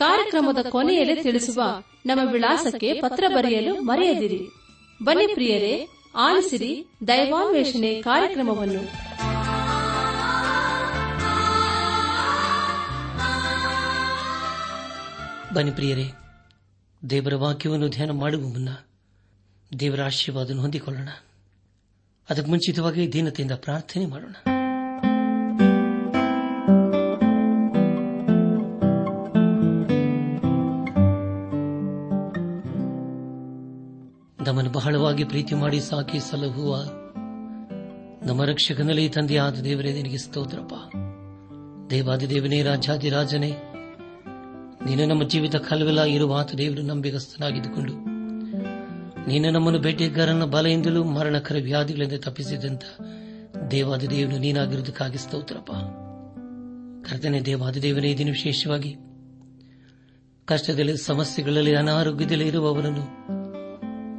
ಕಾರ್ಯಕ್ರಮದ ಕೊನೆಯಲ್ಲಿ ತಿಳಿಸುವ ನಮ್ಮ ವಿಳಾಸಕ್ಕೆ ಪತ್ರ ಬರೆಯಲು ಮರೆಯದಿರಿ. ಬನ್ನಿ ಪ್ರಿಯರೇ, ಆಲಿಸಿರಿ ದೈವಾನ್ವೇಷಣೆ ಕಾರ್ಯಕ್ರಮವನ್ನು. ಬನ್ನಿ ಪ್ರಿಯರೇ, ದೇವರ ವಾಕ್ಯವನ್ನು ಧ್ಯಾನ ಮಾಡುವ ಮುನ್ನ ದೇವರ ಆಶೀರ್ವಾದವನ್ನು ಹೊಂದಿಕೊಳ್ಳೋಣ. ಅದಕ್ಕೆ ಮುಂಚಿತವಾಗಿ ದೀನತೆಯಿಂದ ಪ್ರಾರ್ಥನೆ ಮಾಡೋಣ. ಬಹಳವಾಗಿ ಪ್ರೀತಿ ಮಾಡಿ ಸಾಕಿ ಸಲಹುವ ನಮ್ಮ ರಕ್ಷಕನಲ್ಲಿ ತಂದೆಯಾದ ದೇವರೇ, ನಿನಗೆ ಸ್ತೋತ್ರಪ್ಪ. ದೇವಾದಿ ದೇವನೇ ರಾಜಾದಿರಾಜನೇ, ನೀನು ನಮ್ಮ ಜೀವಿತ ಕಾಲವೆಲ್ಲ ಇರುವ ಆತ ದೇವರು ನಂಬಿಗಸ್ತನಾಗಿದ್ದುಕೊಂಡು, ನೀನು ನಮ್ಮನ್ನು ಬೇಟೆಗಾರನ ಬಲೆಯಿಂದಲೂ ಮರಣಕರ ವ್ಯಾಧಿಗಳಿಂದ ತಪ್ಪಿಸಿದಂತ ದೇವಾದಿ ದೇವನು ನೀನಾಗಿರುವುದಕ್ಕಾಗಿ ಸ್ತೋತ್ರಪ್ಪ. ಕರ್ತನೆ ದೇವಾದಿ ದೇವನೇ ದಿನ ವಿಶೇಷವಾಗಿ ಕಷ್ಟದಲ್ಲಿ, ಸಮಸ್ಯೆಗಳಲ್ಲಿ, ಅನಾರೋಗ್ಯದಲ್ಲಿ ಇರುವವರನ್ನು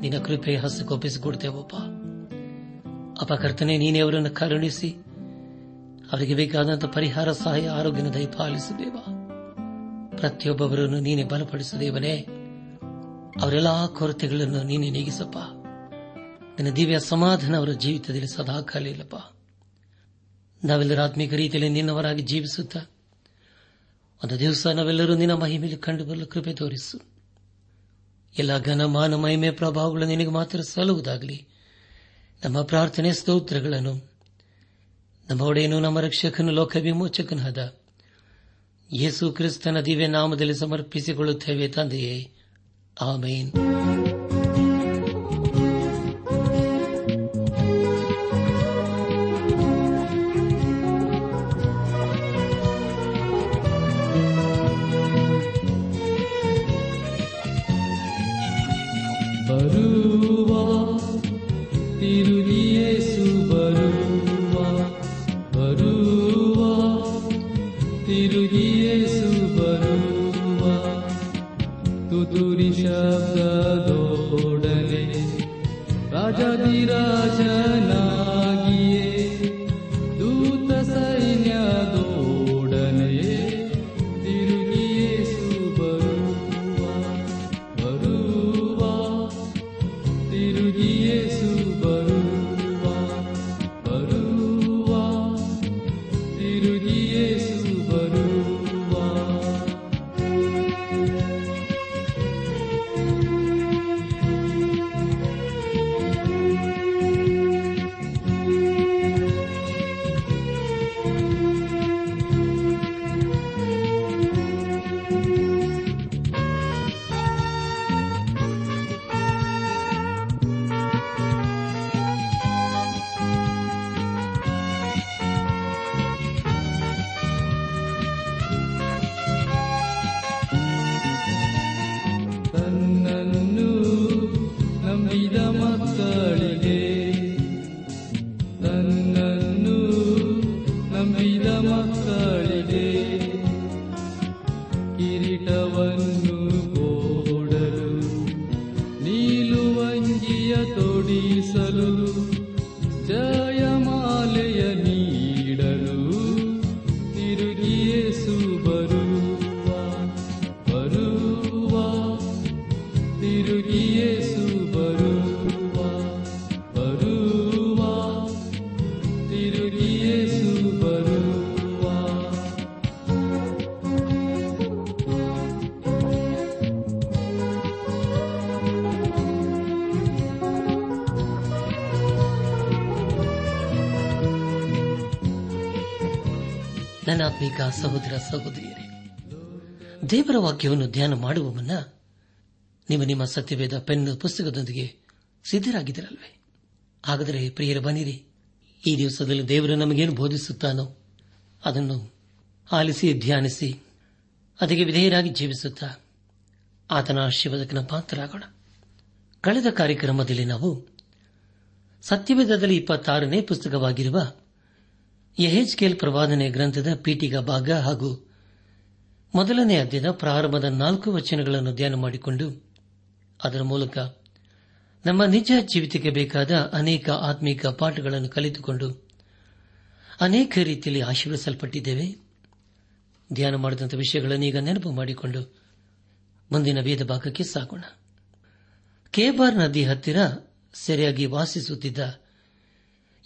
ನಿನ್ನ ಕೃಪೆ ಹಸ್ತಕ್ಕೊಪ್ಪಿಸಿಕೊಡ್ತೇವಪ್ಪ ಅಪಕರ್ತನೆ ನೀನೇ ಅವರನ್ನು ಕರುಣಿಸಿ, ಅವರಿಗೆ ಬೇಕಾದಂತಹ ಪರಿಹಾರ, ಸಹಾಯ, ಆರೋಗ್ಯನ ದಯಪಾಲಿಸಬೇವಾ ಪ್ರತಿಯೊಬ್ಬರನ್ನು ನೀನೆ ಬಲಪಡಿಸದೇವನೇ ಅವರೆಲ್ಲಾ ಕೊರತೆಗಳನ್ನು ನೀನೆ ನೀಗಿಸಪ್ಪ. ನಿನ್ನ ದಿವ್ಯ ಸಮಾಧಾನ ಅವರ ಜೀವಿತದಲ್ಲಿ ಸದಾ ಕಾಲ ಇಲ್ಲಪ್ಪ ಆತ್ಮೀಕ ರೀತಿಯಲ್ಲಿ ನಿನ್ನವರಾಗಿ ಜೀವಿಸುತ್ತ, ಒಂದು ದಿವಸ ನಾವೆಲ್ಲರೂ ನಿನ್ನ ಮಹಿಮೇಲೆ ಕಂಡು ಕೃಪೆ ತೋರಿಸು. ಎಲ್ಲ ಘನಮಾನ ಮಹಿಮೆ, ಪ್ರಭಾವಗಳು ನಿನಗೆ ಮಾತ್ರ ಸಲ್ಲುವುದಾಗಲಿ. ನಮ್ಮ ಪ್ರಾರ್ಥನೆ ಸ್ತೋತ್ರಗಳನ್ನು ನಮ್ಮ ಒಡೆಯನು, ನಮ್ಮ ರಕ್ಷಕನು ಲೋಕ ವಿಮೋಚಕನಾದ ಯೇಸು ಕ್ರಿಸ್ತನ ದಿವ್ಯ ನಾಮದಲ್ಲಿ ಸಮರ್ಪಿಸಿಕೊಳ್ಳುತ್ತೇವೆ ತಂದೆಯೇ. ಆಮೇನ್. ತಿರುಗಿಯೇಸು ಬರುವ ತುತುರಿ ಶಬ್ದದೋಡನೆ ರಾಜಾದಿರಾಜನಾಗಿಯೇ ನನ್ನ ಆತ್ಮೀಕ ಸಹೋದರ ಸಹೋದರಿಯರೇ, ದೇವರ ವಾಕ್ಯವನ್ನು ಧ್ಯಾನ ಮಾಡುವ ಮುನ್ನ ನೀವು ನಿಮ್ಮ ಸತ್ಯವೇದ ಪೆನ್ ಪುಸ್ತಕದೊಂದಿಗೆ ಸಿದ್ದರಾಗಿದ್ದರಲ್ವೇ ಹಾಗಾದರೆ ಪ್ರಿಯರ ಬನ್ನಿರಿ, ಈ ದಿವಸದಲ್ಲಿ ದೇವರು ನಮಗೇನು ಬೋಧಿಸುತ್ತಾನೋ ಅದನ್ನು ಆಲಿಸಿ, ಧ್ಯಾನಿಸಿ, ಅದಕ್ಕೆ ವಿಧೇಯರಾಗಿ ಜೀವಿಸುತ್ತಾ ಆತನ ಆಶೀರ್ವಾದಕ್ಕೆ ಪಾತ್ರರಾಗೋಣ. ಕಳೆದ ಕಾರ್ಯಕ್ರಮದಲ್ಲಿ ನಾವು ಸತ್ಯವೇದದಲ್ಲಿ ಇಪ್ಪತ್ತಾರನೇ ಪುಸ್ತಕವಾಗಿರುವ ಯಹೆಜ್ಕೇಲ್ ಪ್ರವಾದನೆ ಗ್ರಂಥದ ಪೀಠಿಗ ಭಾಗ ಹಾಗೂ ಮೊದಲನೇ ಅಧ್ಯಯನ ಪ್ರಾರಂಭದ ನಾಲ್ಕು ವಚನಗಳನ್ನು ಧ್ಯಾನ ಮಾಡಿಕೊಂಡು, ಅದರ ಮೂಲಕ ನಮ್ಮ ನಿಜ ಜೀವಿತಕ್ಕೆ ಬೇಕಾದ ಅನೇಕ ಆತ್ಮೀಕ ಪಾಠಗಳನ್ನು ಕಲಿತುಕೊಂಡು ಅನೇಕ ರೀತಿಯಲ್ಲಿ ಆಶೀರ್ವಿಸಲ್ಪಟ್ಟಿದ್ದೇವೆ ಧ್ಯಾನ ಮಾಡಿದಂಥ ವಿಷಯಗಳನ್ನು ಈಗ ನೆನಪು ಮಾಡಿಕೊಂಡು ಮುಂದಿನ ವೇದ ಭಾಗಕ್ಕೆ ಸಾಗೋಣ. ಕೇಬಾರ್ ನದಿ ಹತ್ತಿರ ಸೆರೆಯಾಗಿ ವಾಸಿಸುತ್ತಿದ್ದ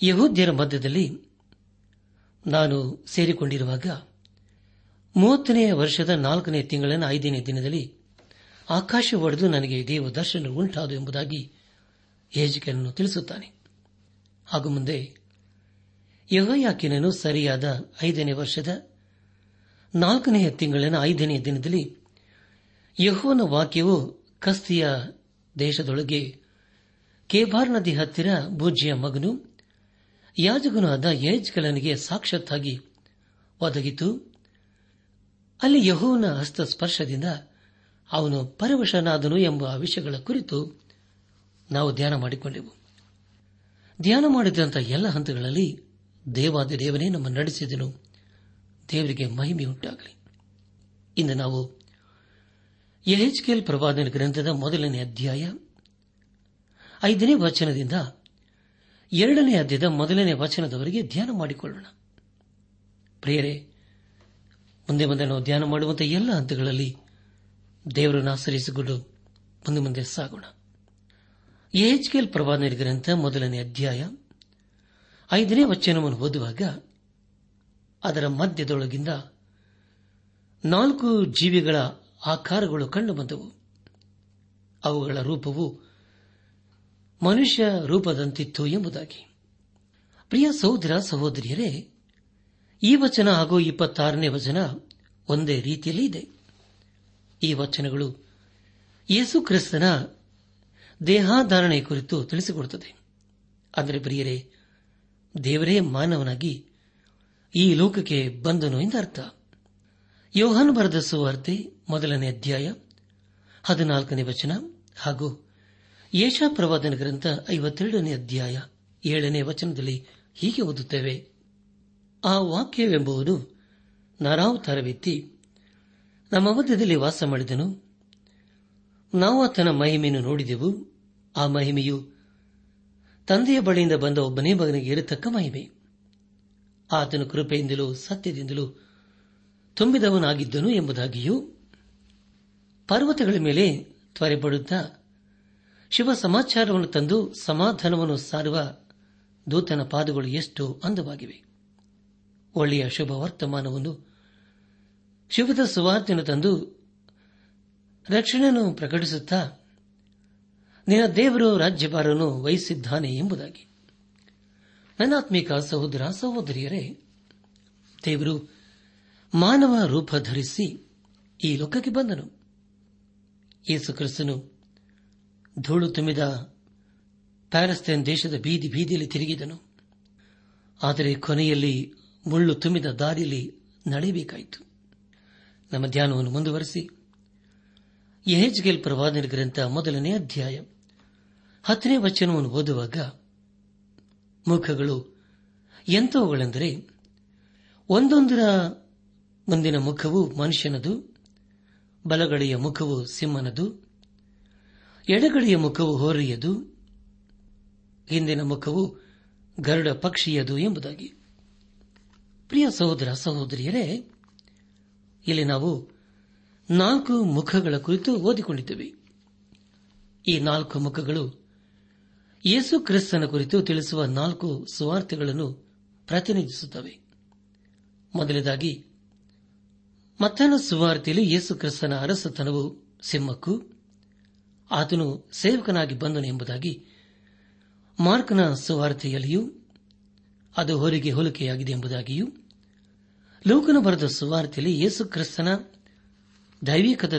ಯಹೂದ್ಯರ ಮಧ್ಯದಲ್ಲಿ ನಾನು ಸೇರಿಕೊಂಡಿರುವಾಗ ಮೂವತ್ತನೆಯ ವರ್ಷದ ನಾಲ್ಕನೇ ತಿಂಗಳಿನ ಐದನೇ ದಿನದಲ್ಲಿ ಆಕಾಶ ಒಡೆದು ನನಗೆ ದೇವ ದರ್ಶನ ಉಂಟಾದು ಎಂಬುದಾಗಿ ಯಜಕನನ್ನು ತಿಳಿಸುತ್ತಾನೆ. ಹಾಗೂ ಮುಂದೆ ಯಹಯಾಕಿನನು ಸರಿಯಾದ ಐದನೇ ವರ್ಷದ ನಾಲ್ಕನೆಯ ತಿಂಗಳಿನ ಐದನೇ ದಿನದಲ್ಲಿ ಯಹೋನ ವಾಕ್ಯವು ಕಸ್ತಿಯ ದೇಶದೊಳಗೆ ಕೇಬಾರ್ ನದಿ ಹತ್ತಿರ ಬೂಜಿಯ ಮಗನು ಯಾಜಕನೂ ಆದ ಯಜ್ಕಲನಿಗೆ ಸಾಕ್ಷಾತ್ತಾಗಿ ಒದಗಿತು. ಅಲ್ಲಿ ಯಹೋವನ ಹಸ್ತಸ್ಪರ್ಶದಿಂದ ಅವನು ಪರವಶನಾದನು ಎಂಬ ವಿಷಯಗಳ ಕುರಿತು ನಾವು ಧ್ಯಾನ ಮಾಡಿಕೊಂಡೆವು. ಧ್ಯಾನ ಮಾಡಿದಂಥ ಎಲ್ಲ ಹಂತಗಳಲ್ಲಿ ದೇವಾದ ದೇವನೇ ನಮ್ಮ ನಡೆಸಿದನು. ದೇವರಿಗೆ ಮಹಿಮೆಯುಂಟಾಗಲಿ ಇಂದು ನಾವು ಯಹೆಚ್ಕೇಲ್ ಪ್ರವಾದನ ಗ್ರಂಥದ ಮೊದಲನೇ ಅಧ್ಯಾಯ ಐದನೇ ವಚನದಿಂದ ಎರಡನೇ ಅಧ್ಯದ ಮೊದಲನೇ ವಚನದವರೆಗೆ ಧ್ಯಾನ ಮಾಡಿಕೊಳ್ಳೋಣ. ಪ್ರಿಯರೇ, ಮುಂದೆ ಮುಂದೆ ನಾವು ಧ್ಯಾನ ಮಾಡುವಂತಹ ಎಲ್ಲ ಹಂತಗಳಲ್ಲಿ ದೇವರನ್ನು ಆಶ್ರಯಿಸಿಕೊಂಡು ಮುಂದೆ ಮುಂದೆ ಸಾಗೋಣ. ಎಹೆಚ್ಕೆಲ್ ಪ್ರಭಾ ಗ್ರಂಥ ಮೊದಲನೇ ಅಧ್ಯಾಯ ಐದನೇ ವಚನವನ್ನು ಓದುವಾಗ ಅದರ ಮಧ್ಯದೊಳಗಿಂದ ನಾಲ್ಕು ಜೀವಿಗಳ ಆಕಾರಗಳು ಕಂಡುಬಂದವು ಅವುಗಳ ರೂಪವು ಮನುಷ್ಯ ರೂಪದಂತಿತ್ತು ಎಂಬುದಾಗಿ. ಪ್ರಿಯ ಸಹೋದರ, ಸಹೋದರಿಯರೇ, ಈ ವಚನ ಹಾಗೂ ಇಪ್ಪತ್ತಾರನೇ ವಚನ ಒಂದೇ ರೀತಿಯಲ್ಲಿ ಇದೆ. ಈ ವಚನಗಳು ಯೇಸು ಕ್ರಿಸ್ತನ ದೇಹಾಧಾರಣೆ ಕುರಿತು ತಿಳಿಸಿಕೊಡುತ್ತದೆ. ಆದರೆ ಪ್ರಿಯರೇ, ದೇವರೇ ಮಾನವನಾಗಿ ಈ ಲೋಕಕ್ಕೆ ಬಂದನು ಎಂದರ್ಥ. ಯೋಹಾನ್ ಬರೆದ ಸುವಾರ್ತೆ ಮೊದಲನೇ ಅಧ್ಯಾಯ ಹದಿನಾಲ್ಕನೇ ವಚನ ಹಾಗೂ ಯೇಷಾ ಪ್ರವಾದನ ಗ್ರಂಥ ಐವತ್ತೆರಡನೇ ಅಧ್ಯಾಯ ಏಳನೇ ವಚನದಲ್ಲಿ ಹೀಗೆ ಓದುತ್ತೇವೆ. ಆ ವಾಕ್ಯವೆಂಬುವುದು ನರಾವತಾರವೆತ್ತಿ, ನಮ್ಮ ಮಧ್ಯದಲ್ಲಿ ವಾಸ ಮಾಡಿದನು. ನಾವು ಆತನ ಮಹಿಮೆಯನ್ನು ನೋಡಿದೆವು. ಆ ಮಹಿಮೆಯು ತಂದೆಯ ಬಳಿಯಿಂದ ಬಂದ ಒಬ್ಬನೇ ಮಗನಿಗೆ ಇರತಕ್ಕ ಮಹಿಮೆ. ಆತನ ಕೃಪೆಯಿಂದಲೂ ಸತ್ಯದಿಂದಲೂ ತುಂಬಿದವನಾಗಿದ್ದನು ಎಂಬುದಾಗಿಯೂ ಪರ್ವತಗಳ ಮೇಲೆ ತ್ವರೆಪಡುತ್ತಾ ಶಿವ ಸಮಾಚಾರವನ್ನು ತಂದು ಸಮಾಧಾನವನ್ನು ಸಾರುವ ದೂತನ ಪಾದಗಳು ಎಷ್ಟು ಅಂದವಾಗಿವೆ. ಒಳ್ಳೆಯ ಶುಭ ವರ್ತಮಾನವನ್ನು ಶಿವದ ಸುವಾರ್ತೆಯನ್ನು ತಂದು ರಕ್ಷಣೆಯನ್ನು ಪ್ರಕಟಿಸುತ್ತಾ ನಿನ್ನ ದೇವರು ರಾಜ್ಯಭಾರವನ್ನು ವಹಿಸಿದ್ದಾನೆ ಎಂಬುದಾಗಿ. ನನ್ನಾತ್ಮೀಕ ಸಹೋದರ, ಸಹೋದರಿಯರೇ, ದೇವರು ಮಾನವ ರೂಪ ಧರಿಸಿ ಈ ಲೋಕಕ್ಕೆ ಬಂದನು. ಯೇಸು ಕ್ರಿಸ್ತನು ಧೂಳು ತುಂಬಿದ ಪ್ಯಾಲೆಸ್ತೈನ್ ದೇಶದ ಬೀದಿ ಬೀದಿಯಲ್ಲಿ ತಿರುಗಿದನು. ಆದರೆ ಕೊನೆಯಲ್ಲಿ ಮುಳ್ಳು ತುಂಬಿದ ದಾರಿಯಲ್ಲಿ ನಡೆಯಬೇಕಾಯಿತು. ನಮ್ಮ ಧ್ಯಾನವನ್ನು ಮುಂದುವರೆಸಿ. ಯಹೆಜ್ಗೆಲ್ ಪ್ರವಾದನ ಗ್ರಂಥ ಮೊದಲನೇ ಅಧ್ಯಾಯ ಹತ್ತನೇ ವಚನವನ್ನು ಓದುವಾಗ ಮುಖಗಳು ಎಂಥವುಗಳೆಂದರೆ, ಒಂದೊಂದರ ಮುಂದಿನ ಮುಖವು ಮನುಷ್ಯನದು, ಬಲಗಡೆಯ ಮುಖವು ಸಿಂಹನದು ಎಡಗಡೆಯ ಮುಖವು ಹೋರಿಯದು, ಹಿಂದಿನ ಮುಖವು ಗರುಡ ಪಕ್ಷಿಯದು ಎಂಬುದಾಗಿ. ಪ್ರಿಯ ಸಹೋದರ, ಸಹೋದರಿಯರೇ, ಇಲ್ಲಿ ನಾವು ನಾಲ್ಕು ಮುಖಗಳ ಕುರಿತು ಓದಿಕೊಂಡಿದ್ದೇವೆ. ಈ ನಾಲ್ಕು ಮುಖಗಳು ಯೇಸು ಕ್ರಿಸ್ತನ ಕುರಿತು ತಿಳಿಸುವ ನಾಲ್ಕು ಸುವಾರ್ತೆಗಳನ್ನು ಪ್ರತಿನಿಧಿಸುತ್ತವೆ. ಮೊದಲನೇದಾಗಿ, ಮತ್ತನ ಸುವಾರ್ತೆಯಲ್ಲಿ ಯೇಸು ಕ್ರಿಸ್ತನ ಅರಸತನವು ಸಿಂಹಕ್ಕೂ ಆತನು ಸೇವಕನಾಗಿ ಬಂದನು ಎಂಬುದಾಗಿ ಮಾರ್ಕನ ಸುವಾರ್ತೆಯಲ್ಲಿಯೂ ಅದು ಹೊರಗೆ ಹೋಲಿಕೆಯಾಗಿದೆ ಎಂಬುದಾಗಿಯೂ ಲೋಕನ ಬರೆದ ಸುವಾರ್ತೆಯಲ್ಲಿ ಯೇಸು ಕ್ರಿಸ್ತನ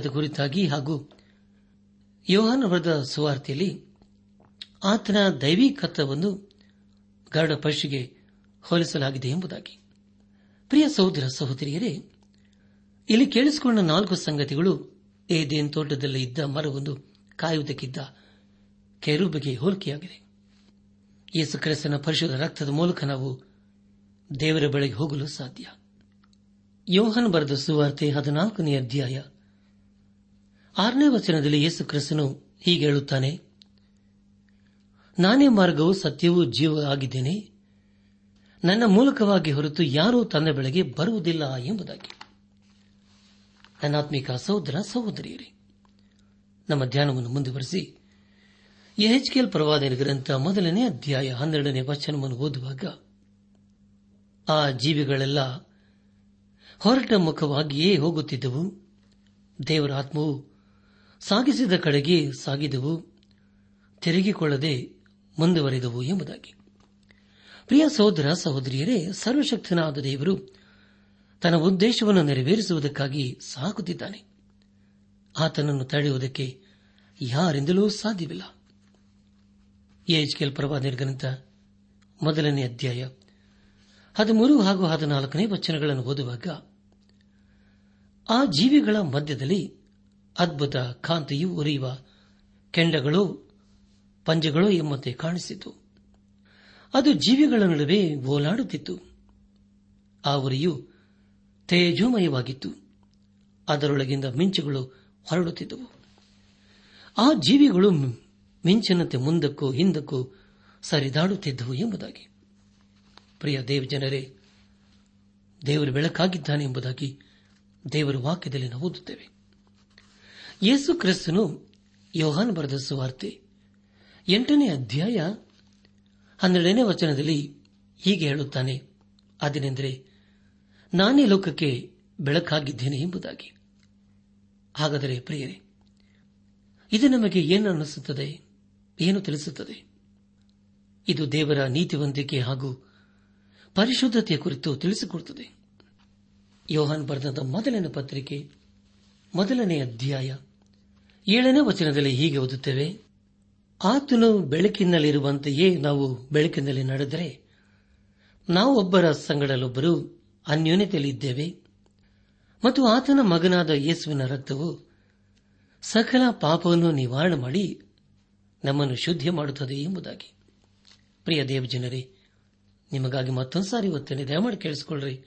ಕುರಿತಾಗಿ ಹಾಗೂ ಯೋಹಾನ ಬರೆದ ಸುವಾರ್ತೆಯಲ್ಲಿ ಆತನ ದೈವಿಕತ್ವವನ್ನು ಗರುಡ ಪಶುಗೆ ಹೋಲಿಸಲಾಗಿದೆ ಎಂಬುದಾಗಿ. ಪ್ರಿಯ ಸಹೋದರ ಸಹೋದರಿಯರೇ, ಇಲ್ಲಿ ಕೇಳಿಸಿಕೊಂಡ ನಾಲ್ಕು ಸಂಗತಿಗಳು ಏದೇನ್ ತೋಟದಲ್ಲಿ ಇದ್ದ ಮರವನ್ನು ಕಾಯುವುದಕ್ಕಿದ್ದ ಕೆರೂಬಿಗೆ ಹೋಲಿಕೆಯಾಗಿದೆ. ಯೇಸು ಕ್ರಿಸ್ತನ ಪರಿಶುದ್ಧ ರಕ್ತದ ಮೂಲಕ ನಾವು ದೇವರ ಬಳಿಗೆ ಹೋಗಲು ಸಾಧ್ಯ. ಯೋಹನ್ ಬರೆದ ಸುವಾರ್ತೆ ಹದಿನಾಲ್ಕನೇ ಅಧ್ಯಾಯ. ಆರನೇ ವಚನದಲ್ಲಿ ಯೇಸು ಕ್ರಿಸ್ತನು ಹೀಗೆ ಹೇಳುತ್ತಾನೆ, ನಾನೇ ಮಾರ್ಗವು ಸತ್ಯವೂ ಜೀವ ಆಗಿದ್ದೇನೆ. ನನ್ನ ಮೂಲಕವಾಗಿ ಹೊರತು ಯಾರೂ ತನ್ನ ಬೆಳೆಗೆ ಬರುವುದಿಲ್ಲ ಎಂಬುದಾಗಿ. ನನ್ನಾತ್ಮಿಕ ಸಹೋದರ ಸಹೋದರಿಯರೇ ನಮ್ಮ ಧ್ಯಾನವನ್ನು ಮುಂದುವರೆಸಿ. ಎಹೆಚ್ಕೆಲ್ ಪ್ರವಾದನ ಗ್ರಂಥ ಮೊದಲನೇ ಅಧ್ಯಾಯ ಹನ್ನೆರಡನೇ ವಚನವನ್ನು ಓದುವಾಗ, ಆ ಜೀವಿಗಳೆಲ್ಲ ಹೊರಟ ಮುಖವಾಗಿಯೇ ಹೋಗುತ್ತಿದ್ದವು. ದೇವರ ಆತ್ಮವು ಸಾಗಿಸಿದ ಕಡೆಗೆ ಸಾಗಿದವು, ತಿರುಗಿಕೊಳ್ಳದೆ ಮುಂದುವರೆದವು ಎಂಬುದಾಗಿ. ಪ್ರಿಯ ಸಹೋದರ, ಸಹೋದರಿಯರೇ, ಸರ್ವಶಕ್ತನಾದ ದೇವರು ತನ್ನ ಉದ್ದೇಶವನ್ನು ನೆರವೇರಿಸುವುದಕ್ಕಾಗಿ ಸಾಕುತ್ತಿದ್ದಾನೆ ಆತನನ್ನು ತಡೆಯುವುದಕ್ಕೆ ಯಾರಿಂದಲೂ ಸಾಧ್ಯವಿಲ್ಲ. ಎಚ್ಕೆಲ್ ಪ್ರಭಾ ನಿರ್ಗಂಥ ಮೊದಲನೇ ಅಧ್ಯಾಯ ಹದಿಮೂರು ಹಾಗೂ ಹದಿನಾಲ್ಕನೇ ವಚನಗಳನ್ನು ಓದುವಾಗ, ಆ ಜೀವಿಗಳ ಮಧ್ಯದಲ್ಲಿ ಅದ್ಭುತ ಕಾಂತಿಯು ಉರಿಯುವ ಕೆಂಡಗಳು ಪಂಜಗಳು ಎಂಬಂತೆ ಕಾಣಿಸಿತು. ಅದು ಜೀವಿಗಳ ನಡುವೆ ಓಲಾಡುತ್ತಿತ್ತು. ಆ ಉರಿಯು ತೇಜೋಮಯವಾಗಿತ್ತು. ಅದರೊಳಗಿಂದ ಮಿಂಚುಗಳು ಹೊರಡುತ್ತಿದ್ದವು. ಆ ಜೀವಿಗಳು ಮಿಂಚಿನಂತೆ ಮುಂದಕ್ಕೂ ಹಿಂದಕ್ಕೂ ಸರಿದಾಡುತ್ತಿದ್ದವು ಎಂಬುದಾಗಿ. ಪ್ರಿಯ ದೇವಜನರೇ ದೇವರು ಬೆಳಕಾಗಿದ್ದಾನೆ ಎಂಬುದಾಗಿ ದೇವರ ವಾಕ್ಯದಲ್ಲಿ ನಾವು ಓದುತ್ತೇವೆ. ಯೇಸು ಕ್ರಿಸ್ತನು ಯೋಹಾನ್ ಬರೆದ ಸುವಾರ್ತೆ ಎಂಟನೇ ಅಧ್ಯಾಯ ಹನ್ನೆರಡನೇ ವಚನದಲ್ಲಿ ಹೀಗೆ ಹೇಳುತ್ತಾನೆ, ಅದೇನೆಂದರೆ, ನಾನೇ ಲೋಕಕ್ಕೆ ಬೆಳಕಾಗಿದ್ದೇನೆ ಎಂಬುದಾಗಿ. ಹಾಗಾದರೆ ಪ್ರಿಯರೇ, ಇದು ನಮಗೆ ಏನು ಅನ್ನಿಸುತ್ತದೆ ಏನು ತಿಳಿಸುತ್ತದೆ? ಇದು ದೇವರ ನೀತಿವಂತಿಕೆ ಹಾಗೂ ಪರಿಶುದ್ಧತೆಯ ಕುರಿತು ತಿಳಿಸಿಕೊಡುತ್ತದೆ. ಯೋಹಾನ್ ಬರೆದ ಮೊದಲನೇ ಪತ್ರಿಕೆ, ಮೊದಲನೇ ಅಧ್ಯಾಯ, ಏಳನೇ ವಚನದಲ್ಲಿ ಹೀಗೆ ಓದುತ್ತೇವೆ, ಆತನು ಬೆಳಕಿನಲ್ಲಿರುವಂತೆಯೇ ನಾವು ಬೆಳಕಿನಲ್ಲಿ ನಡೆದರೆ ನಾವು ಒಬ್ಬರ ಸಂಗಡಲೊಬ್ಬರು ಅನ್ಯೋನ್ಯತೆಯಲ್ಲಿದ್ದೇವೆ ಮತ್ತು ಆತನ ಮಗನಾದ ಯೇಸುವಿನ ರಕ್ತವು ಸಕಲ ಪಾಪವನ್ನು ನಿವಾರಣೆ ಮಾಡಿ ನಮ್ಮನ್ನು ಶುದ್ಧಿ ಮಾಡುತ್ತದೆ ಎಂಬುದಾಗಿ. ಪ್ರಿಯ ದೇವಜನರೇ ನಿಮಗಾಗಿ ಮತ್ತೊಂದು ಸಾರಿ ಒತ್ತನೆ ದಯಮಾಡಿ ಕೇಳಿಸಿಕೊಳ್ಳ್ರಿ.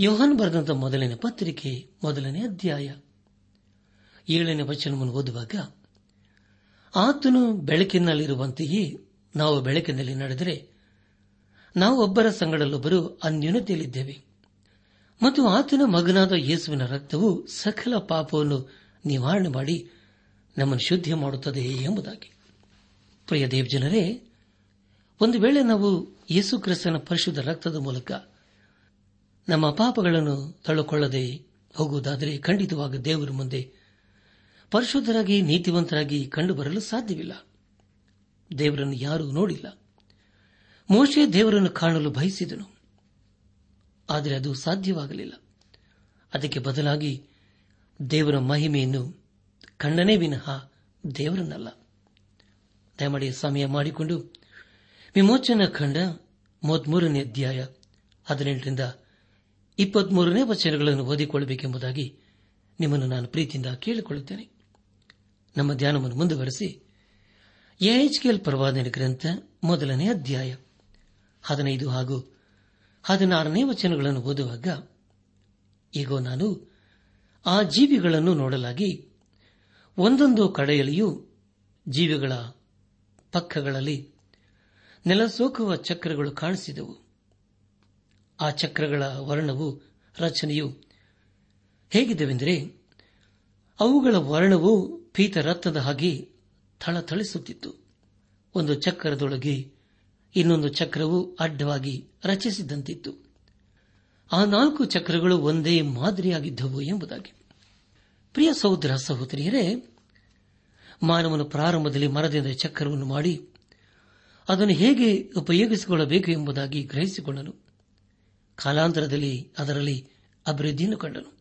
ಯೋಹನ್ ಬರೆದಂತ ಮೊದಲನೇ ಪತ್ರಿಕೆ, ಮೊದಲನೇ ಅಧ್ಯಾಯ. ಏಳನೇ ವಚನವನ್ನು ಓದುವಾಗ, ಆತನು ಬೆಳಕಿನಲ್ಲಿರುವಂತೆಯೇ ನಾವು ಬೆಳಕಿನಲ್ಲಿ ನಡೆದರೆ ನಾವು ಒಬ್ಬರ ಸಂಗಡಲ್ಲೊಬ್ಬರು ಅನ್ಯೂನತೆಯಲ್ಲಿದ್ದೇವೆ ಮತ್ತು ಆತನ ಮಗನಾದ ಯೇಸುವಿನ ರಕ್ತವು ಸಕಲ ಪಾಪವನ್ನು ನಿವಾರಣೆ ಮಾಡಿ ನಮ್ಮನ್ನು ಶುದ್ಧಿ ಮಾಡುತ್ತದೆ ಎಂಬುದಾಗಿ. ಪ್ರಿಯ ದೇವಜನರೇ, ಒಂದು ವೇಳೆ ನಾವು ಯೇಸು ಕ್ರಿಸ್ತನ ಪರಿಶುದ್ಧ ರಕ್ತದ ಮೂಲಕ ನಮ್ಮ ಪಾಪಗಳನ್ನು ತಳ್ಳಿಕೊಳ್ಳದೆ ಹೋಗುವುದಾದರೆ ಖಂಡಿತವಾಗ ದೇವರ ಮುಂದೆ ಪರಿಶುದ್ಧರಾಗಿ, ನೀತಿವಂತರಾಗಿ ಕಂಡುಬರಲು ಸಾಧ್ಯವಿಲ್ಲ. ದೇವರನ್ನು ಯಾರೂ ನೋಡಿಲ್ಲ. ಮೋಶೆ ದೇವರನ್ನು ಕಾಣಲು ಬಯಸಿದನು. ಆದರೆ ಅದು ಸಾಧ್ಯವಾಗಲಿಲ್ಲ. ಅದಕ್ಕೆ ಬದಲಾಗಿ ದೇವರ ಮಹಿಮೆಯನ್ನು ಕಂಡನೇ ವಿನಃ ದೇವರನ್ನಲ್ಲ. ದಯಮಾಡಿ ಸಮಯ ಮಾಡಿಕೊಂಡು ವಿಮೋಚನಾ ಖಂಡ ಮೂವತ್ಮೂರನೇ ಅಧ್ಯಾಯ ಹದಿನೆಂಟರಿಂದ ಇಪ್ಪತ್ಮೂರನೇ ವಚನಗಳನ್ನು ಓದಿಕೊಳ್ಳಬೇಕೆಂಬುದಾಗಿ ನಿಮ್ಮನ್ನು ನಾನು ಪ್ರೀತಿಯಿಂದ ಕೇಳಿಕೊಳ್ಳುತ್ತೇನೆ. ನಮ್ಮ ಧ್ಯಾನವನ್ನು ಮುಂದುವರೆಸಿ ಎಎಚ್ಕೆಎಲ್ ಪರವಾದನೆ ಗ್ರಂಥ ಮೊದಲನೇ ಅಧ್ಯಾಯ ಹದಿನೈದು ಹಾಗೂ ಹದಿನಾರನೇ ವಚನಗಳನ್ನು ಓದುವಾಗ, ಈಗ ನಾನು ಆ ಜೀವಿಗಳನ್ನು ನೋಡಲಾಗಿ ಒಂದೊಂದು ಕಡೆಯಲ್ಲಿಯೂ ಜೀವಿಗಳ ಪಕ್ಕಗಳಲ್ಲಿ ನೆಲಸೋಕುವ ಚಕ್ರಗಳು ಕಾಣಿಸಿದವು. ಆ ಚಕ್ರಗಳ ವರ್ಣವು, ರಚನೆಯು ಹೇಗಿದ್ದವೆಂದರೆ ಅವುಗಳ ವರ್ಣವು ಪೀತರತ್ನದ ಹಾಗೆ ಥಳಥಳಿಸುತ್ತಿತ್ತು. ಒಂದು ಚಕ್ರದೊಳಗೆ ಇನ್ನೊಂದು ಚಕ್ರವು ಅಡ್ಡವಾಗಿ ರಚಿಸಿದಂತಿತ್ತು. ಆ ನಾಲ್ಕು ಚಕ್ರಗಳು ಒಂದೇ ಮಾದರಿಯಾಗಿದ್ದವು ಎಂಬುದಾಗಿ. ಪ್ರಿಯ ಸಹೋದರ ಸಹೋದರಿಯರೇ, ಮಾನವನು ಪ್ರಾರಂಭದಲ್ಲಿ ಮರದಿಂದ ಚಕ್ರವನ್ನು ಮಾಡಿ ಅದನ್ನು ಹೇಗೆ ಉಪಯೋಗಿಸಿಕೊಳ್ಳಬೇಕು ಎಂಬುದಾಗಿ ಗ್ರಹಿಸಿಕೊಂಡನು. ಕಾಲಾಂತರದಲ್ಲಿ ಅದರಲ್ಲಿ ಅಭಿವೃದ್ಧಿಯನ್ನು ಕಂಡನು.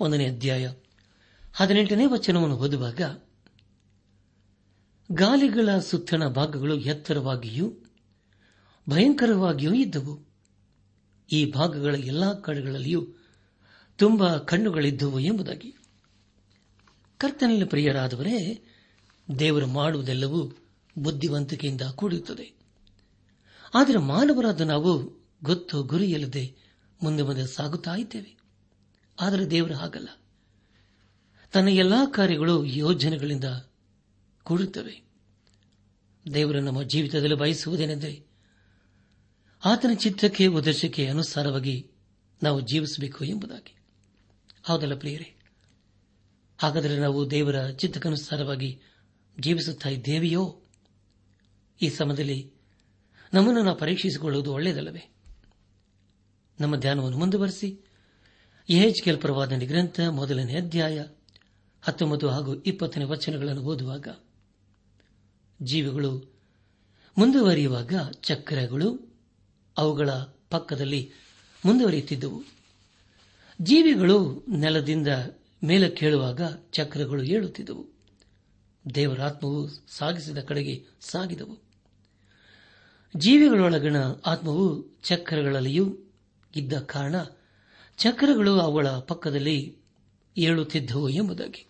ಒಂದನೇ ಅಧ್ಯಾಯ ಹದಿನೆಂಟನೇ ವಚನವನ್ನು ಓದುವಾಗ ಗಾಲಿಗಳ ಸುತ್ತಣ ಭಾಗಗಳು ಎತ್ತರವಾಗಿಯೂ ಭಯಂಕರವಾಗಿಯೂ ಇದ್ದವು. ಈ ಭಾಗಗಳ ಎಲ್ಲಾ ಕಡೆಗಳಲ್ಲಿಯೂ ತುಂಬಾ ಕಣ್ಣುಗಳಿದ್ದವು ಎಂಬುದಾಗಿ. ಕರ್ತನಲ್ಲಿ ಪ್ರಿಯರಾದವರೇ, ದೇವರು ಮಾಡುವುದೆಲ್ಲವೂ ಬುದ್ಧಿವಂತಿಕೆಯಿಂದ ಕೂಡಿರುತ್ತದೆ. ಆದರೆ ಮಾನವರಾದ ನಾವು ಗೊತ್ತು ಗುರಿಯಿಲ್ಲದೆ ಮುಂದೆ ಮುಂದೆ ಸಾಗುತ್ತಾ ಇದ್ದೇವೆ. ಆದರೆ ದೇವರು ಹಾಗಲ್ಲ. ತನ್ನ ಎಲ್ಲಾ ಕಾರ್ಯಗಳು ಯೋಜನೆಗಳಿಂದ ಕೂಡುತ್ತವೆ. ದೇವರು ನಮ್ಮ ಜೀವಿತದಲ್ಲಿ ಬಯಸುವುದೇನೆಂದರೆ ಆತನ ಚಿತ್ತಕ್ಕೆ, ಉದ್ದೇಶಕ್ಕೆ ಅನುಸಾರವಾಗಿ ನಾವು ಜೀವಿಸಬೇಕು ಎಂಬುದಾಗಿ. ಹೌದಲ್ಲ ಪ್ರಿಯರೇ? ಹಾಗಾದರೆ ನಾವು ದೇವರ ಚಿತ್ತಕ್ಕನುಸಾರವಾಗಿ ಜೀವಿಸುತ್ತಾ ಇದ್ದೇವೆಯೋ? ಈ ಸಮಯದಲ್ಲಿ ನಮ್ಮನ್ನು ನಾವು ಪರೀಕ್ಷಿಸಿಕೊಳ್ಳುವುದು ಒಳ್ಳೆಯದಲ್ಲವೇ? ನಮ್ಮ ಧ್ಯಾನವನ್ನು ಮುಂದುವರೆಸಿ. ಎಹೆಚ್ ಕೆಲ್ಪರವಾದ ಗ್ರಂಥ ಮೊದಲನೇ ಅಧ್ಯಾಯ ಹತ್ತೊಂಬತ್ತು ಹಾಗೂ ಇಪ್ಪತ್ತನೇ ವಚನಗಳನ್ನು ಓದುವಾಗ ಜೀವಿಗಳು. ಮುಂದುವರಿಯುವಾಗ ಚಕ್ರಗಳು ಅವುಗಳ ಪಕ್ಕದಲ್ಲಿ ಮುಂದುವರಿಯುತ್ತಿದ್ದವು. ಜೀವಿಗಳು ನೆಲದಿಂದ ಮೇಲೆ ಕೇಳುವಾಗ ಚಕ್ರಗಳು ಏಳುತ್ತಿದ್ದವು. ದೇವರಾತ್ಮವು ಸಾಗಿಸಿದ ಕಡೆಗೆ ಸಾಗಿದವು. ಜೀವಿಗಳೊಳಗಣ ಆತ್ಮವು ಚಕ್ರಗಳಲ್ಲಿಯೂ ಇದ್ದ ಕಾರಣ ಚಕ್ರಗಳು ಅವುಗಳ ಪಕ್ಕದಲ್ಲಿ ಏಳುತ್ತಿದ್ದವು ಎಂಬುದಾಗಿ.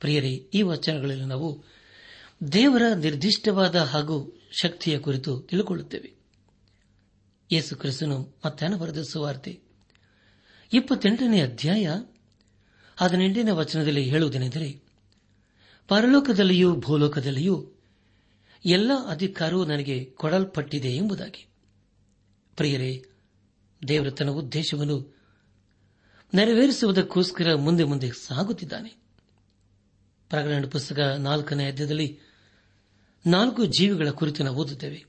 ಪ್ರಿಯರೇ, ಈ ವಚನಗಳಲ್ಲಿ ನಾವು ದೇವರ ನಿರ್ದಿಷ್ಟವಾದ ಹಾಗೂ ಶಕ್ತಿಯ ಕುರಿತು ತಿಳಿದುಕೊಳ್ಳುತ್ತೇವೆ ಯೇಸು ಕ್ರಿಸ್ತನು ಮತ್ತಾನ ಬರೆದ ಸುವಾರ್ತೆ. ಇಪ್ಪತ್ತೆಂಟನೇ ಅಧ್ಯಾಯ ಹದಿನೆಂಟನೇ ವಚನದಲ್ಲಿ ಹೇಳುವುದೇನೆಂದರೆ, ಪರಲೋಕದಲ್ಲಿಯೂ ಭೂಲೋಕದಲ್ಲಿಯೂ ಎಲ್ಲ ಅಧಿಕಾರವೂ ನನಗೆ ಕೊಡಲ್ಪಟ್ಟಿದೆ ಎಂಬುದಾಗಿ. ಪ್ರಿಯರೇ, ದೇವರ ತನ್ನ ಉದ್ದೇಶವನ್ನು ನೆರವೇರಿಸುವುದಕ್ಕೋಸ್ಕರ ಮುಂದೆ ಮುಂದೆ ಸಾಗುತ್ತಿದ್ದಾನೆ. ಪ್ರಕರಣ ಪುಸ್ತಕ ನಾಲ್ಕನೇ ಅಧ್ಯಾಯದಲ್ಲಿ ನಾಲ್ಕು ಜೀವಿಗಳ ಕುರಿತು ನಾವು ಓದುತ್ತೇವೆ.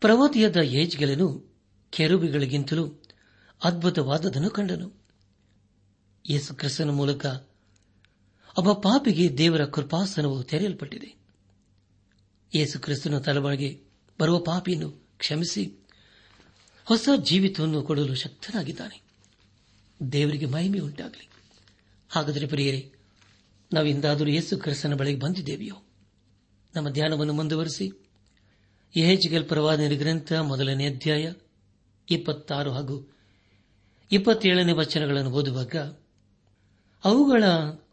ಪ್ರವಾದಿಯಾದ ಏಜ್ಗೆಲನು ಕೆರುಬಿಗಳಿಗಿಂತಲೂ ಅದ್ಭುತವಾದದನ್ನು ಕಂಡನು. ಯೇಸು ಕ್ರಿಸ್ತನ ಮೂಲಕ ಒಬ್ಬ ಪಾಪಿಗೆ ದೇವರ ಕೃಪಾಸನವು ತೆರೆಯಲ್ಪಟ್ಟಿದೆ. ಯೇಸು ಕ್ರಿಸ್ತನ ತಲೆಬಾಳಿಗೆ ಬರುವ ಪಾಪಿಯನ್ನು ಕ್ಷಮಿಸಿ, ಹೊಸ ಜೀವಿತವನ್ನು ಕೊಡಲು ಶಕ್ತನಾಗಿದ್ದಾನೆ. ದೇವರಿಗೆ ಮಹಿಮೆ ಉಂಟಾಗಲಿ ಹಾಗಾದರೆ ಪ್ರಿಯರೇ, ನಾವಿಂದಾದರೂ ಯೇಸು ಕ್ರಿಸ್ತನ ಬಳಿಗೆ ಬಂದಿದ್ದೇವೆಯೋ? ನಮ್ಮ ಧ್ಯಾನವನ್ನು ಮುಂದುವರೆಸಿ. ಯಹೆಜ್ಗೆಲ್ ಪ್ರವಾದನ ಗ್ರಂಥ ಮೊದಲನೇ ಅಧ್ಯಾಯ, ಇಪ್ಪತ್ತಾರು ಹಾಗೂ ಇಪ್ಪತ್ತೇಳನೇ ವಚನಗಳನ್ನು ಓದುವಾಗ, ಅವುಗಳ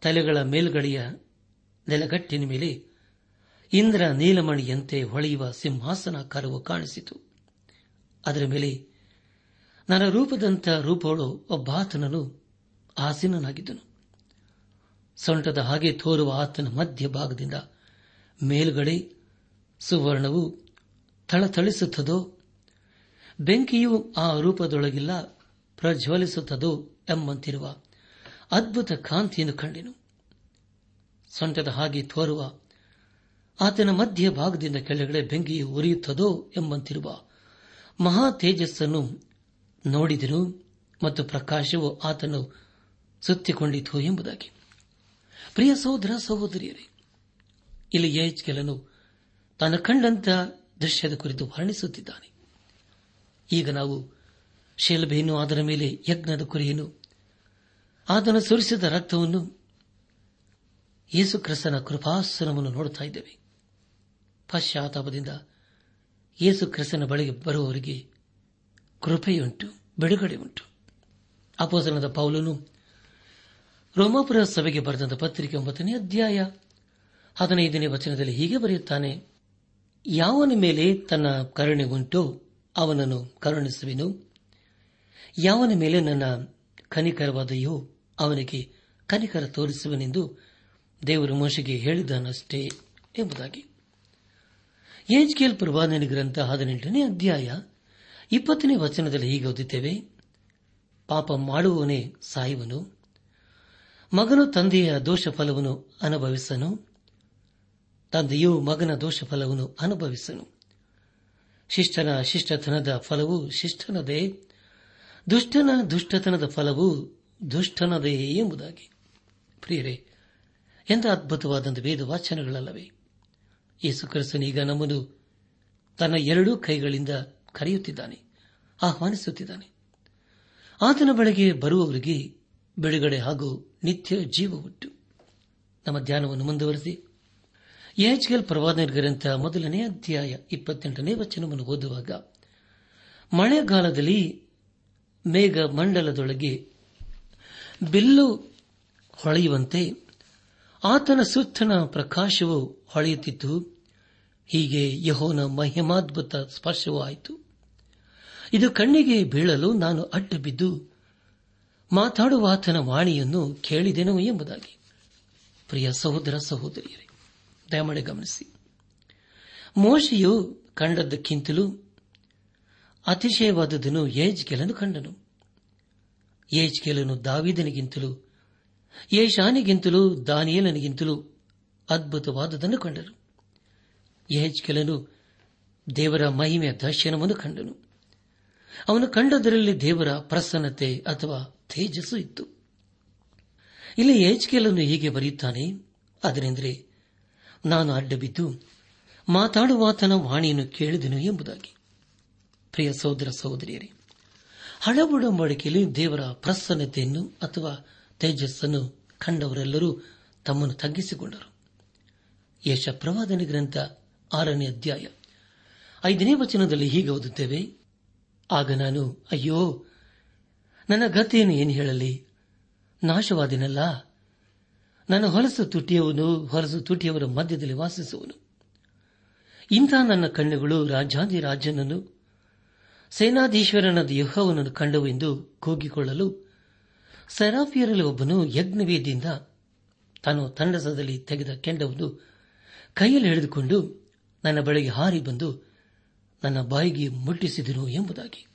ತಲೆಗಳ ಮೇಲ್ಗಡೆಯ ನೆಲಗಟ್ಟಿನ ಮೇಲೆ ಇಂದ್ರ ನೀಲಮಣಿಯಂತೆ ಹೊಳೆಯುವ ಸಿಂಹಾಸನಾಕಾರವು ಕಾಣಿಸಿತು. ಅದರ ಮೇಲೆ ನನ್ನ ರೂಪದಂತ ರೂಪಗಳು ಒಬ್ಬಾತನನು ಆಸೀನನಾಗಿದ್ದನು. ಸೊಂಟದ ಹಾಗೆ ತೋರುವ ಆತನ ಮಧ್ಯಭಾಗದಿಂದ ಮೇಲ್ಗಡೆ ಸುವರ್ಣವು ಥಳಥಳಿಸುತ್ತದೋ, ಬೆಂಕಿಯು ಆ ರೂಪದೊಳಗಿಲ್ಲ, ಪ್ರಜ್ವಲಿಸುತ್ತದೋ ಎಂಬಂತಿರುವ ಅದ್ಭುತ ಕಾಂತಿಯನ್ನು ಕಂಡೆನು. ಸೊಂಟದ ಹಾಗೆ ತೋರುವ ಆತನ ಮಧ್ಯ ಭಾಗದಿಂದ ಕೆಳಗಡೆ ಬೆಂಕಿಯು ಉರಿಯುತ್ತದೋ ಎಂಬಂತಿರುವ ಮಹಾ ತೇಜಸ್ಸನ್ನು ನೋಡಿದನು ಮತ್ತು ಪ್ರಕಾಶವು ಆತನು ಸುತ್ತಿಕೊಂಡಿತು ಎಂಬುದಾಗಿ. ಪ್ರಿಯ ಸಹೋದರ, ಸಹೋದರಿಯರೇ ಇಲ್ಲಿ ಯಹೆಚ್ಕೆಲನು ತನ್ನ ಕಂಡಂತ ದೃಶ್ಯದ ಕುರಿತು ವರ್ಣಿಸುತ್ತಿದ್ದಾನೆ. ಈಗ ನಾವು ಶೆಲ್ಬೆಯನ್ನು ಅದರ ಮೇಲೆ ಯಜ್ಞದ ಕುರಿಯನ್ನು, ಆತನ ಸುರಿಸಿದ ರಕ್ತವನ್ನು ಯೇಸುಕ್ರಿಸ್ತನ ಕೃಪಾಸನವನ್ನು ನೋಡುತ್ತಾ ಇದ್ದೇವೆ. ಪಶ್ಚಾತ್ತಾಪದಿಂದ ಯೇಸುಕ್ರಿಸ್ತನ ಬಳಿಗೆ ಬರುವವರಿಗೆ ಕೃಪೆಯುಂಟು ಬಿಡುಗಡೆ ಉಂಟು ಅಪೋಸನದ ಪೌಲನು ರೋಮಾಪುರ ಸಭೆಗೆ ಬರೆದಂತ ಪತ್ರಿಕೆ ಒಂಬತ್ತನೇ ಅಧ್ಯಾಯ ಹದಿನೈದನೇ ವಚನದಲ್ಲಿ ಹೀಗೆ ಬರೆಯುತ್ತಾನೆ, ಯಾವನ ಮೇಲೆ ತನ್ನ ಕರುಣೆ ಉಂಟೋ, ಅವನನ್ನು ಕರುಣಿಸುವೆನು. ಯಾವನ ಮೇಲೆ ನನ್ನ ಕನಿಕರವಾದೆಯೋ, ಅವನಿಗೆ ಕನಿಕರ ತೋರಿಸುವನೆಂದು ದೇವರು ಮೋಶಿಗೆ ಹೇಳಿದ್ದಾನಷ್ಟೇ ಎಂಬುದಾಗಿ. ಏಜ್ಕೇಲ್ ಪ್ರವಾದನೆ ಗ್ರಂಥ ಹದಿನೆಂಟನೇ ಅಧ್ಯಾಯ ಇಪ್ಪತ್ತನೇ ವಚನದಲ್ಲಿ ಹೀಗೆ ಓದಿದ್ದೇವೆ ಪಾಪ ಮಾಡುವವನೇ ಸಾಯುವನು, ಮಗನು ತಂದೆಯ ದೋಷ ಫಲವನ್ನು ಅನುಭವಿಸನು. ತಂದೆಯು ಮಗನ ದೋಷ ಫಲವನ್ನು ಅನುಭವಿಸನು. ಶಿಷ್ಟನ ಶಿಷ್ಟತನದ ಫಲವು ಶಿಷ್ಟನದೇ. ದುಷ್ಟನ ದುಷ್ಟತನದ ಫಲವು ದುಷ್ಟನದೇ ಎಂಬುದಾಗಿ. ಪ್ರಿಯರೇ, ಎಂಥ ಅದ್ಭುತವಾದಂಥ ವೇದ ವಾಚನಗಳಲ್ಲವೇ ಯೇಸು ಕ್ರಿಸ್ತನೀಗ ನಮ್ಮನ್ನು ತನ್ನ ಎರಡೂ ಕೈಗಳಿಂದ ಕರೆಯುತ್ತಿದ್ದಾನೆ, ಆಹ್ವಾನಿಸುತ್ತಿದ್ದಾನೆ. ಆತನ ಬಳಿಗೆ ಬರುವವರಿಗೆ ಬಿಡುಗಡೆ ಹಾಗೂ ನಿತ್ಯ ಜೀವ ಉಂಟು ನಮ್ಮ ಧ್ಯಾನವನ್ನು ಮುಂದುವರೆಸಿ. ಎಚ್ಕೆಲ್ ಪ್ರವಾದನ ಗ್ರಂಥ ಮೊದಲನೇ ಅಧ್ಯಾಯ ಇಪ್ಪತ್ತೆಂಟನೇ ವಚನವನ್ನು ಓದುವಾಗ, ಮಳೆಗಾಲದಲ್ಲಿ ಮೇಘ ಮಂಡಲದೊಳಗೆ ಬಿಲ್ಲು ಹೊಳೆಯುವಂತೆ ಆತನ ಸುತ್ತಣ ಪ್ರಕಾಶವು ಹೊಳೆಯುತ್ತಿತ್ತು. ಹೀಗೆ ಯಹೋನ ಮಹಿಮಾದ್ಭುತ ಸ್ಪರ್ಶವೂ ಆಯಿತು. ಇದು ಕಣ್ಣಿಗೆ ಬೀಳಲು ನಾನು ಅಡ್ಡ ಬಿದ್ದು ಮಾತಾಡುವ ಆತನ ವಾಣಿಯನ್ನು ಕೇಳಿದೆನು ಎಂಬುದಾಗಿ. ಪ್ರಿಯ ಸಹೋದರ ಸಹೋದರಿಯರೇ ದಯಮಾಡಿ ಗಮನಿಸಿ. ಮೋಶೆಯು ಕಂಡದ್ದಕ್ಕಿಂತಲೂ ಅತಿಶಯವಾದದನ್ನು ಏಜ್ಗೆಲನು ಕಂಡನು. ಏಜ್ಗೆಲನು ದಾವಿದನಿಗಿಂತಲೂ ಯೇಷಾನಿಗಿಂತಲೂ ದಾನಿಯೇಲನಿಗಿಂತಲೂ ಅದ್ಭುತವಾದದನ್ನು ಕಂಡನು. ಏಜ್ಕೆಲನು ದೇವರ ಮಹಿಮೆಯ ದರ್ಶನವನ್ನು ಕಂಡನು. ಅವನು ಕಂಡದರಲ್ಲಿ ದೇವರ ಪ್ರಸನ್ನತೆ ಅಥವಾ ತೇಜಸ್ಸು ಇತ್ತು. ಇಲ್ಲಿ ಯಹೆಜ್ಕೆಲನು ಹೀಗೆ ಬರೆಯುತ್ತಾನೆ ಅದರೆಂದರೆ ನಾನು ಅಡ್ಡಬಿದ್ದು ಮಾತಾಡುವಾತನ ವಾಣಿಯನ್ನು ಕೇಳಿದೆನು ಎಂಬುದಾಗಿ. ಪ್ರಿಯ ಸಹೋದರ ಸಹೋದರಿಯರೇ ಹಳಬುಡಂಬಡಿಕೆಯಲ್ಲಿ ದೇವರ ಪ್ರಸನ್ನತೆಯನ್ನು ಅಥವಾ ತೇಜಸ್ಸನ್ನು ಕಂಡವರೆಲ್ಲರೂ ತಮ್ಮನ್ನು ತಗ್ಗಿಸಿಕೊಂಡರು. ಯಶ ಪ್ರವಾದನೆ ಗ್ರಂಥ ಆರನೇ ಅಧ್ಯಾಯ ಐದನೇ ವಚನದಲ್ಲಿ ಹೀಗೆ ಓದುತ್ತೇವೆ, ಆಗ ನಾನು, ಅಯ್ಯೋ, ನನ್ನ ಗತಿಯನ್ನು ಏನು ಹೇಳಲಿ? ನಾಶವಾದಿನಲ್ಲ? ನನ್ನ ಹೊಲಸು ತುಟಿಯವನು, ಹೊಲಸು ತುಟಿಯವರ ಮಧ್ಯದಲ್ಲಿ ವಾಸಿಸುವನು. ಇಂಥ ನನ್ನ ಕಣ್ಣುಗಳು ರಾಜಾದಿ ರಾಜನನ್ನು, ಸೇನಾಧೀಶ್ವರನಾದ ಯಹೋವನನ್ನು ಕಂಡವು ಎಂದು ಕೂಗಿಕೊಳ್ಳಲು ಸೆರಾಫಿಯರಲ್ಲಿ ಒಬ್ಬನು ಯಜ್ಞವೇದಿಯಿಂದ ತಾನು ತಂಡಸದಲ್ಲಿ ತೆಗೆದ ಕೆಂಡವನ್ನು ಕೈಯಲ್ಲಿ ಹಿಡಿದುಕೊಂಡು ನನ್ನ ಬಳಿಗೆ ಹಾರಿ ಬಂದು ನನ್ನ ಬಾಯಿಗೆ ಮುಟ್ಟಿಸಿದನು ಎಂಬುದಾಗಿ.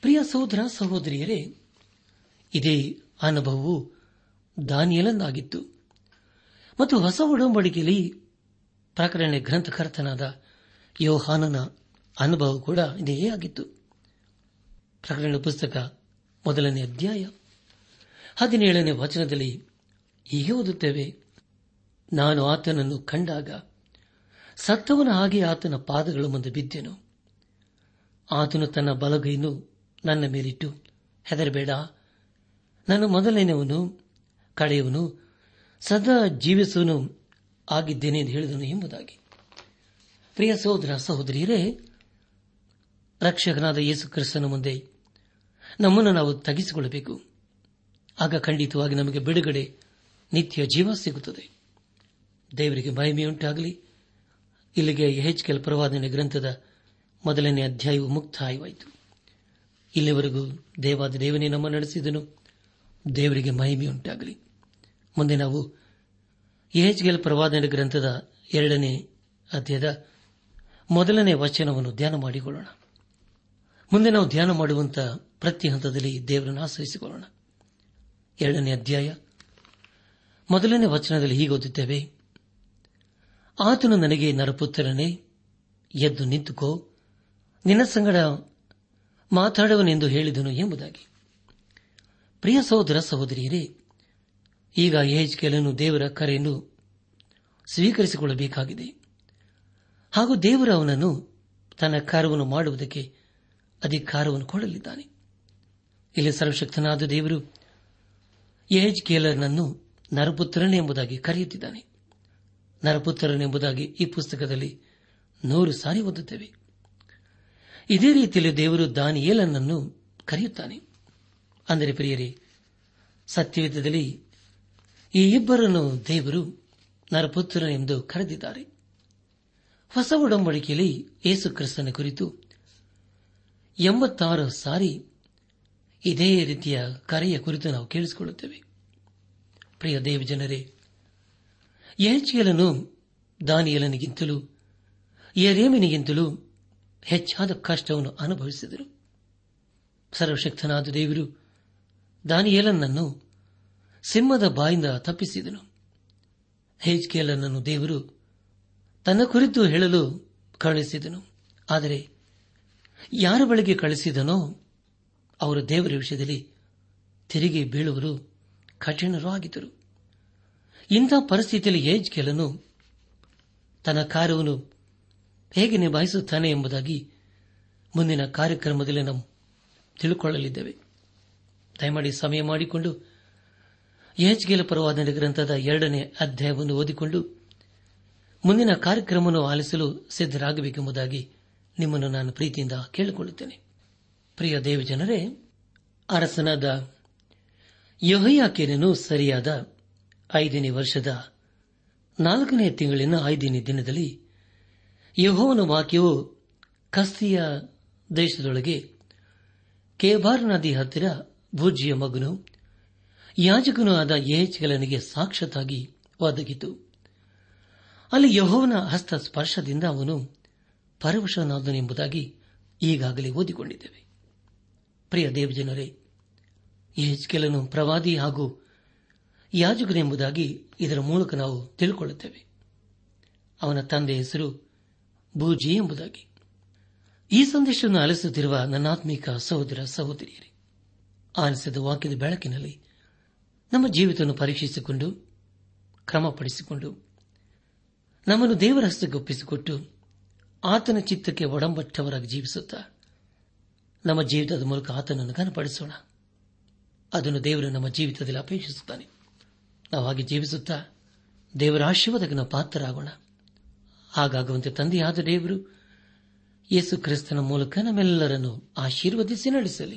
ಪ್ರಿಯ ಸಹೋದರ ಸಹೋದರಿಯರೇ, ಇದೇ ಅನುಭವವು ದಾನಿಯಲಂದಾಗಿತ್ತು. ಮತ್ತು ಹೊಸ ಒಡಂಬಡಿಕೆಯಲ್ಲಿ ಪ್ರಕರಣ ಗ್ರಂಥಕರ್ತನಾದ ಯೋಹಾನನ ಅನುಭವ ಕೂಡ ಇದೇ ಆಗಿತ್ತು. ಪ್ರಕರಣ ಪುಸ್ತಕ ಮೊದಲನೇ ಅಧ್ಯಾಯ ಹದಿನೇಳನೇ ವಚನದಲ್ಲಿ ಹೀಗೆ ಓದುತ್ತೇವೆ, ನಾನು ಆತನನ್ನು ಕಂಡಾಗ ಸತ್ತವನ ಹಾಗೆ ಆತನ ಪಾದಗಳ ಮುಂದೆ ಬಿದ್ದೆನು. ಆತನು ತನ್ನ ಬಲಗೈನು ನನ್ನ ಮೇಲಿಟ್ಟು ಹೆದರಬೇಡ. ನನ್ನ ಮೊದಲನೆಯವನು ಕಡೆಯವನು ಸದಾ ಜೀವಿಸುವನು ಆಗಿದ್ದೇನೆ ಎಂದು ಹೇಳಿದನು ಎಂಬುದಾಗಿ. ಪ್ರಿಯ ಸಹೋದರ, ಸಹೋದರಿಯರೇ, ರಕ್ಷಕನಾದ ಯೇಸು ಕ್ರಿಸ್ತನ ಮುಂದೆ ನಮ್ಮನ್ನು ನಾವು ತಗ್ಗಿಸಿಕೊಳ್ಳಬೇಕು. ಆಗ ಖಂಡಿತವಾಗಿ ನಮಗೆ ಬಿಡುಗಡೆ ನಿತ್ಯ ಜೀವ ಸಿಗುತ್ತದೆ. ದೇವರಿಗೆ ಮಹಿಮೆಯುಂಟಾಗಲಿ. ಇಲ್ಲಿಗೆ ಹೆಚ್ಕೆಲ್ ಪ್ರವಾದನೆ ಗ್ರಂಥದ ಮೊದಲನೇ ಅಧ್ಯಾಯವು ಮುಕ್ತಾಯವಾಯಿತು. ಇಲ್ಲಿವರೆಗೂ ದೇವಾದ ದೇವನೇ ನಮ್ಮ ನಡೆಸಿದನು. ದೇವರಿಗೆ ಮಹಿಮೆಯುಂಟಾಗಲಿ. ಮುಂದೆ ನಾವು ಎಹೆಚ್ಗೆಲ್ ಪ್ರವಾದನೆ ಗ್ರಂಥದ ಎರಡನೇ ಅಧ್ಯಾಯದ ಮೊದಲನೇ ವಚನವನ್ನು ಧ್ಯಾನ ಮಾಡಿಕೊಳ್ಳೋಣ. ಮುಂದೆ ನಾವು ಧ್ಯಾನ ಮಾಡುವಂತಹ ಪ್ರತಿ ಹಂತದಲ್ಲಿ ದೇವರನ್ನು ಆಶ್ರಯಿಸಿಕೊಳ್ಳೋಣ. ಎರಡನೇ ಅಧ್ಯಾಯ. ಮೊದಲನೇ ವಚನದಲ್ಲಿ ಹೀಗೆ ಓದುತ್ತೇವೆ. ಆತನು ನನಗೆ, ನರಪುತ್ರನೇ, ಎದ್ದು ನಿಂತುಕೋ, ನಿನ್ನ ಸಂಗಡ ಮಾತಾಡುವನೆಂದು ಹೇಳಿದನು ಎಂಬುದಾಗಿ. ಪ್ರಿಯ ಸಹೋದರ, ಸಹೋದರಿಯರೇ ಈಗ ಯಹೆಜ್ಕೇಲನು ದೇವರ ಕರೆಯನ್ನು ಸ್ವೀಕರಿಸಿಕೊಳ್ಳಬೇಕಾಗಿದೆ. ಹಾಗೂ ದೇವರ ಅವನನ್ನು ತನ್ನ ಕಾರ್ಯವನ್ನು ಮಾಡುವುದಕ್ಕೆ ಅಧಿಕಾರವನ್ನು ಕೊಡಲಿದ್ದಾನೆ. ಇಲ್ಲಿ ಸರ್ವಶಕ್ತನಾದ ದೇವರು ಯಹೆಜ್ಕೇಲನನ್ನು ನರಪುತ್ರನೇ ಎಂಬುದಾಗಿ ಕರೆಯುತ್ತಿದ್ದಾನೆ. ನರಪುತ್ರನೆಂಬುದಾಗಿ ಈ ಪುಸ್ತಕದಲ್ಲಿ ನೂರು ಸಾರಿ ಓದುತ್ತೇವೆ. ಇದೇ ರೀತಿಯಲ್ಲಿ ದೇವರು ದಾನಿಯೇಲನನ್ನು ಕರೆಯುತ್ತಾನೆ. ಅಂದರೆ ಪ್ರಿಯರೇ ಸತ್ಯವಿಧದಲ್ಲಿ ಈ ಇಬ್ಬರನ್ನು ದೇವರು ನರಪುತ್ರನೆಂದು ಕರೆದಿದ್ದಾರೆ. ಹೊಸ ಒಡಂಬಡಿಕೆಯಲ್ಲಿ ಯೇಸು ಕ್ರಿಸ್ತನ ಕುರಿತು ಎಂಬತ್ತಾರು ಸಾರಿ ಇದೇ ರೀತಿಯ ಕರೆಯ ಕುರಿತು ನಾವು ಕೇಳಿಸಿಕೊಳ್ಳುತ್ತೇವೆ. ಪ್ರಿಯ ದೇವ ಜನರೇ ಯಹಚಿಯಲನು ದಾನಿಯಲನಿಗಿಂತಲೂ ಯರೇಮಿನಿಗಿಂತಲೂ ಹೆಚ್ಚಾದ ಕಷ್ಟವನ್ನು ಅನುಭವಿಸಿದರು. ಸರ್ವಶಕ್ತನಾದ ದೇವರು ದಾನಿಯೇಲನನ್ನು ಸಿಂಹದ ಬಾಯಿಂದ ತಪ್ಪಿಸಿದನು. ಹೇಜ್ಕೇಲನನ್ನು ದೇವರು ತನ್ನ ಕುರಿತು ಹೇಳಲು ಕಳುಹಿಸಿದನು. ಆದರೆ ಯಾರ ಬಳಿಗೆ ಕಳಿಸಿದನೋ ಅವರು ದೇವರ ವಿಷಯದಲ್ಲಿ ತಿರುಗಿ ಬೀಳುವರು, ಕಠಿಣರೂ ಆಗಿದ್ದರು. ಇಂಥ ಪರಿಸ್ಥಿತಿಯಲ್ಲಿ ಏಜ್ಕೇಲನು ತನ್ನ ಕಾರ್ಯವನ್ನು ಹೇಗೆ ನಿಭಾಯಿಸುತ್ತಾನೆ ಎಂಬುದಾಗಿ ಮುಂದಿನ ಕಾರ್ಯಕ್ರಮದಲ್ಲಿ ನಾವು ತಿಳುಕೊಳ್ಳಲಿದ್ದೇವೆ. ದಯಮಾಡಿ ಸಮಯ ಮಾಡಿಕೊಂಡು ಯಹೆಚ್ಗೆಲ ಪರವಾದ ಗ್ರಂಥದ ಎರಡನೇ ಅಧ್ಯಾಯವನ್ನು ಓದಿಕೊಂಡು ಮುಂದಿನ ಕಾರ್ಯಕ್ರಮವನ್ನು ಆಲಿಸಲು ಸಿದ್ದರಾಗಬೇಕೆಂಬುದಾಗಿ ನಿಮ್ಮನ್ನು ನಾನು ಪ್ರೀತಿಯಿಂದ ಕೇಳಿಕೊಳ್ಳುತ್ತೇನೆ. ಪ್ರಿಯ ದೇವಜನರೇ ಅರಸನಾದ ಯೊಹಯಾಕೇನನು ಸರಿಯಾದ ಐದನೇ ವರ್ಷದ ನಾಲ್ಕನೇ ತಿಂಗಳಿನ ಐದನೇ ದಿನದಲ್ಲಿ ಯಹೋವನ ವಾಕ್ಯವು ಕಸ್ತಿಯ ದೇಶದೊಳಗೆ ಕೇಬಾರ್ ನದಿ ಹತ್ತಿರ ಭೂಜಿಯ ಮಗನು ಯಾಜಕನೂ ಆದ ಯೇಚ್ಗಲನಿಗೆ ಸಾಕ್ಷತಾಗಿ ಒದಗಿತು. ಅಲ್ಲಿ ಯಹೋವನ ಹಸ್ತ ಸ್ಪರ್ಶದಿಂದ ಅವನು ಪರವಶನಾದನೆಂಬುದಾಗಿ ಈಗಾಗಲೇ ಓದಿಕೊಂಡಿದ್ದೇವೆ. ಪ್ರಿಯ ದೇವಜನರೇ ಯೇಚ್ಕೆಲನು ಪ್ರವಾದಿ ಹಾಗೂ ಯಾಜಕನೆಂಬುದಾಗಿ ಇದರ ಮೂಲಕ ನಾವು ತಿಳಿದುಕೊಳ್ಳುತ್ತೇವೆ ಅವನ ತಂದೆ ಹೆಸರು ಬೂಜಿ ಎಂಬುದಾಗಿ. ಈ ಸಂದೇಶವನ್ನು ಆಲಿಸುತ್ತಿರುವ ನನ್ನಾತ್ಮೀಕ ಸಹೋದರ ಸಹೋದರಿಯರೇ, ಆಲಿಸಿದ ವಾಕ್ಯದ ಬೆಳಕಿನಲ್ಲಿ ನಮ್ಮ ಜೀವಿತವನ್ನು ಪರೀಕ್ಷಿಸಿಕೊಂಡು, ಕ್ರಮಪಡಿಸಿಕೊಂಡು, ನಮ್ಮನ್ನು ದೇವರ ಹಸ್ತಕ್ಕೆ ಒಪ್ಪಿಸಿಕೊಟ್ಟು, ಆತನ ಚಿತ್ತಕ್ಕೆ ಒಡಂಬಟ್ಟವರಾಗಿ ಜೀವಿಸುತ್ತ, ನಮ್ಮ ಜೀವಿತದ ಮೂಲಕ ಆತನನ್ನು ಘನಪಡಿಸೋಣ. ಅದನ್ನು ದೇವರು ನಮ್ಮ ಜೀವಿತದಲ್ಲಿ ಅಪೇಕ್ಷಿಸುತ್ತಾನೆ. ನಾವು ಹಾಗೆ ಜೀವಿಸುತ್ತಾ, ದೇವರ ಆಶೀರ್ವಾದಕ್ಕೆ ನಾವು ಪಾತ್ರರಾಗೋಣ. ಹಾಗಾಗುವಂತೆ ತಂದೆಯಾದ ದೇವರು, ಯೇಸು ಕ್ರಿಸ್ತನ ಮೂಲಕ ನಮ್ಮೆಲ್ಲರನ್ನು ಆಶೀರ್ವದಿಸಿ ನಡೆಸಲಿ.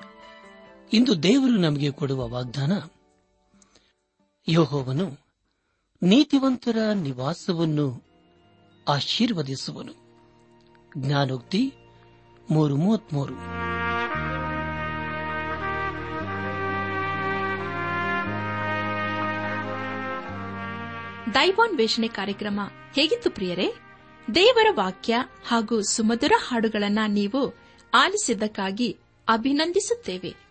ಇಂದು ದೇವರು ನಮಗೆ ಕೊಡುವ ವಾಗ್ದಾನ, ಯೋಹೋವನು ನೀತಿವಂತರ ನಿವಾಸವನ್ನು ಆಶೀರ್ವದಿಸುವನು. ಜ್ಞಾನೋಕ್ತಿ ಮೂರು ಮೂವತ್ಮೂರು. ದೈವಾನ್ವೇಷಣೆ ಕಾರ್ಯಕ್ರಮ ಹೇಗಿತ್ತು ಪ್ರಿಯರೇ? ದೇವರ ವಾಕ್ಯ ಹಾಗೂ ಸುಮಧುರ ಹಾಡುಗಳನ್ನ ನೀವು ಆಲಿಸಿದ್ದಕ್ಕಾಗಿ ಅಭಿನಂದಿಸುತ್ತೇವೆ.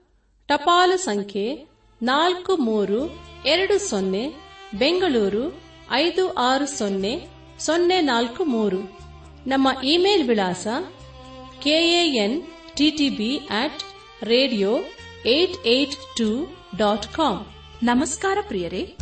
ಟಪಾಲು ಸಂಖ್ಯೆ ನಾಲ್ಕು ಮೂರು ಎರಡು ಸೊನ್ನೆ, ಬೆಂಗಳೂರು ಐದು ಆರು ಸೊನ್ನೆ ಸೊನ್ನೆ ನಾಲ್ಕು ಮೂರು. ನಮ್ಮ ಇಮೇಲ್ ವಿಳಾಸ KAN TTB at radio eight eight two dot com ನಮಸ್ಕಾರ ಪ್ರಿಯರೇ.